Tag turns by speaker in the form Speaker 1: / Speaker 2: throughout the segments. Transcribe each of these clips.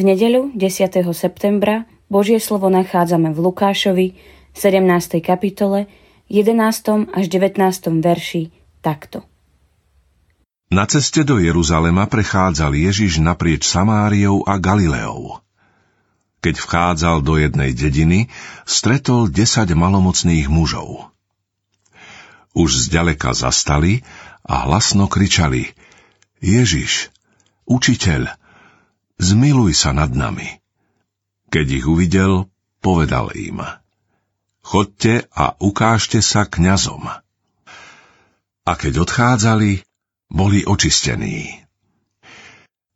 Speaker 1: nedeľu 10. septembra Božie slovo nachádzame v Lukášovi 17. kapitole 11. až 19. verši takto.
Speaker 2: Na ceste do Jeruzalema prechádzal Ježiš naprieč Samáriou a Galileou. Keď vchádzal do jednej dediny, stretol desať malomocných mužov. Už zďaleka zastali a hlasno kričali Ježiš, učiteľ, zmiluj sa nad nami. Keď ich uvidel, povedal im, chodte a ukážte sa kňazom. A keď odchádzali, boli očistení.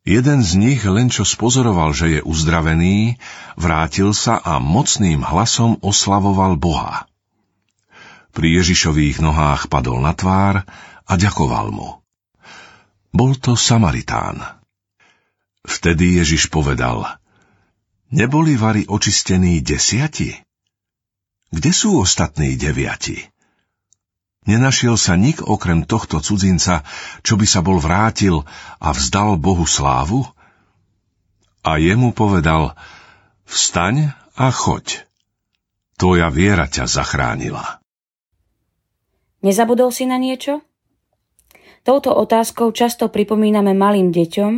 Speaker 2: Jeden z nich len čo spozoroval, že je uzdravený, vrátil sa a mocným hlasom oslavoval Boha. Pri Ježišových nohách padol na tvár a ďakoval mu. Bol to Samaritán. Vtedy Ježiš povedal, neboli vari očistení desiati? Kde sú ostatní deviati? Nenašiel sa nik okrem tohto cudzinca, čo by sa bol vrátil a vzdal Bohu slávu? A jemu povedal, vstaň a choď. Tvoja viera ťa zachránila.
Speaker 1: Nezabudol si na niečo? Touto otázkou často pripomíname malým deťom,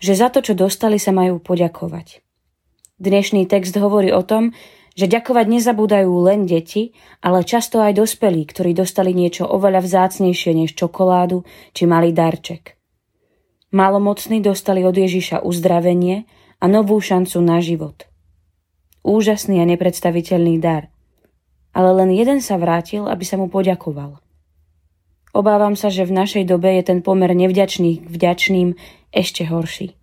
Speaker 1: že za to, čo dostali, sa majú poďakovať. Dnešný text hovorí o tom, že ďakovať nezabúdajú len deti, ale často aj dospelí, ktorí dostali niečo oveľa vzácnejšie než čokoládu či malý darček. Malomocní dostali od Ježiša uzdravenie a novú šancu na život. Úžasný a nepredstaviteľný dar. Ale len jeden sa vrátil, aby sa mu poďakoval – Obávam sa, že v našej dobe je ten pomer nevďačných k vďačným ešte horší.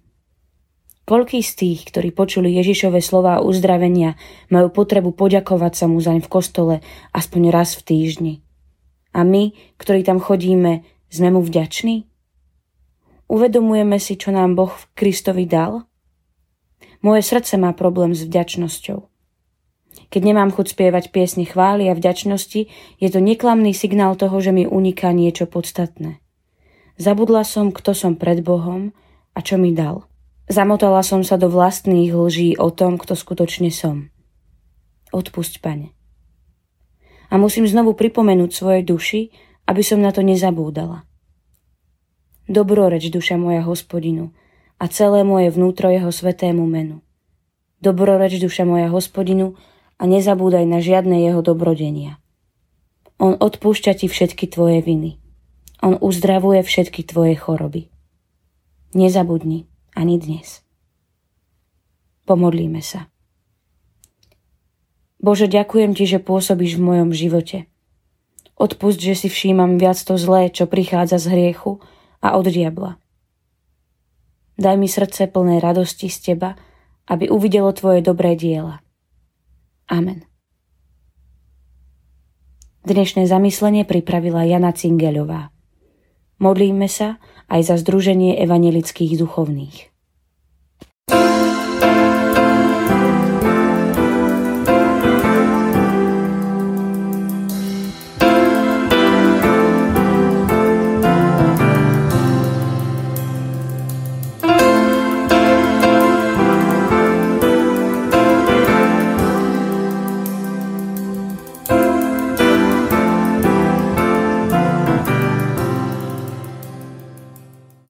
Speaker 1: Koľký z tých, ktorí počuli Ježišove slova uzdravenia, majú potrebu poďakovať sa mu zaň v kostole aspoň raz v týždni? A my, ktorí tam chodíme, sme mu vďační? Uvedomujeme si, čo nám Boh v Kristovi dal? Moje srdce má problém s vďačnosťou. Keď nemám chuť spievať piesne chvály a vďačnosti, je to neklamný signál toho, že mi uniká niečo podstatné. Zabudla som, kto som pred Bohom a čo mi dal. Zamotala som sa do vlastných lží o tom, kto skutočne som. Odpusť, pane. A musím znovu pripomenúť svoje duši, aby som na to nezabúdala. Dobroreč, duša moja hospodinu, a celé moje vnútro jeho svetému menu. Dobroreč, duša moja hospodinu, a nezabúdaj na žiadne jeho dobrodenia. On odpúšťa ti všetky tvoje viny. On uzdravuje všetky tvoje choroby. Nezabudni ani dnes. Pomodlíme sa. Bože, ďakujem Ti, že pôsobíš v mojom živote. Odpust, že si všímam viac to zlé, čo prichádza z hriechu a od diabla. Daj mi srdce plné radosti z Teba, aby uvidelo Tvoje dobré diela. Amen. Dnešné zamyslenie pripravila Jana Cingeľová. Modlíme sa aj za Združenie evangelických duchovných.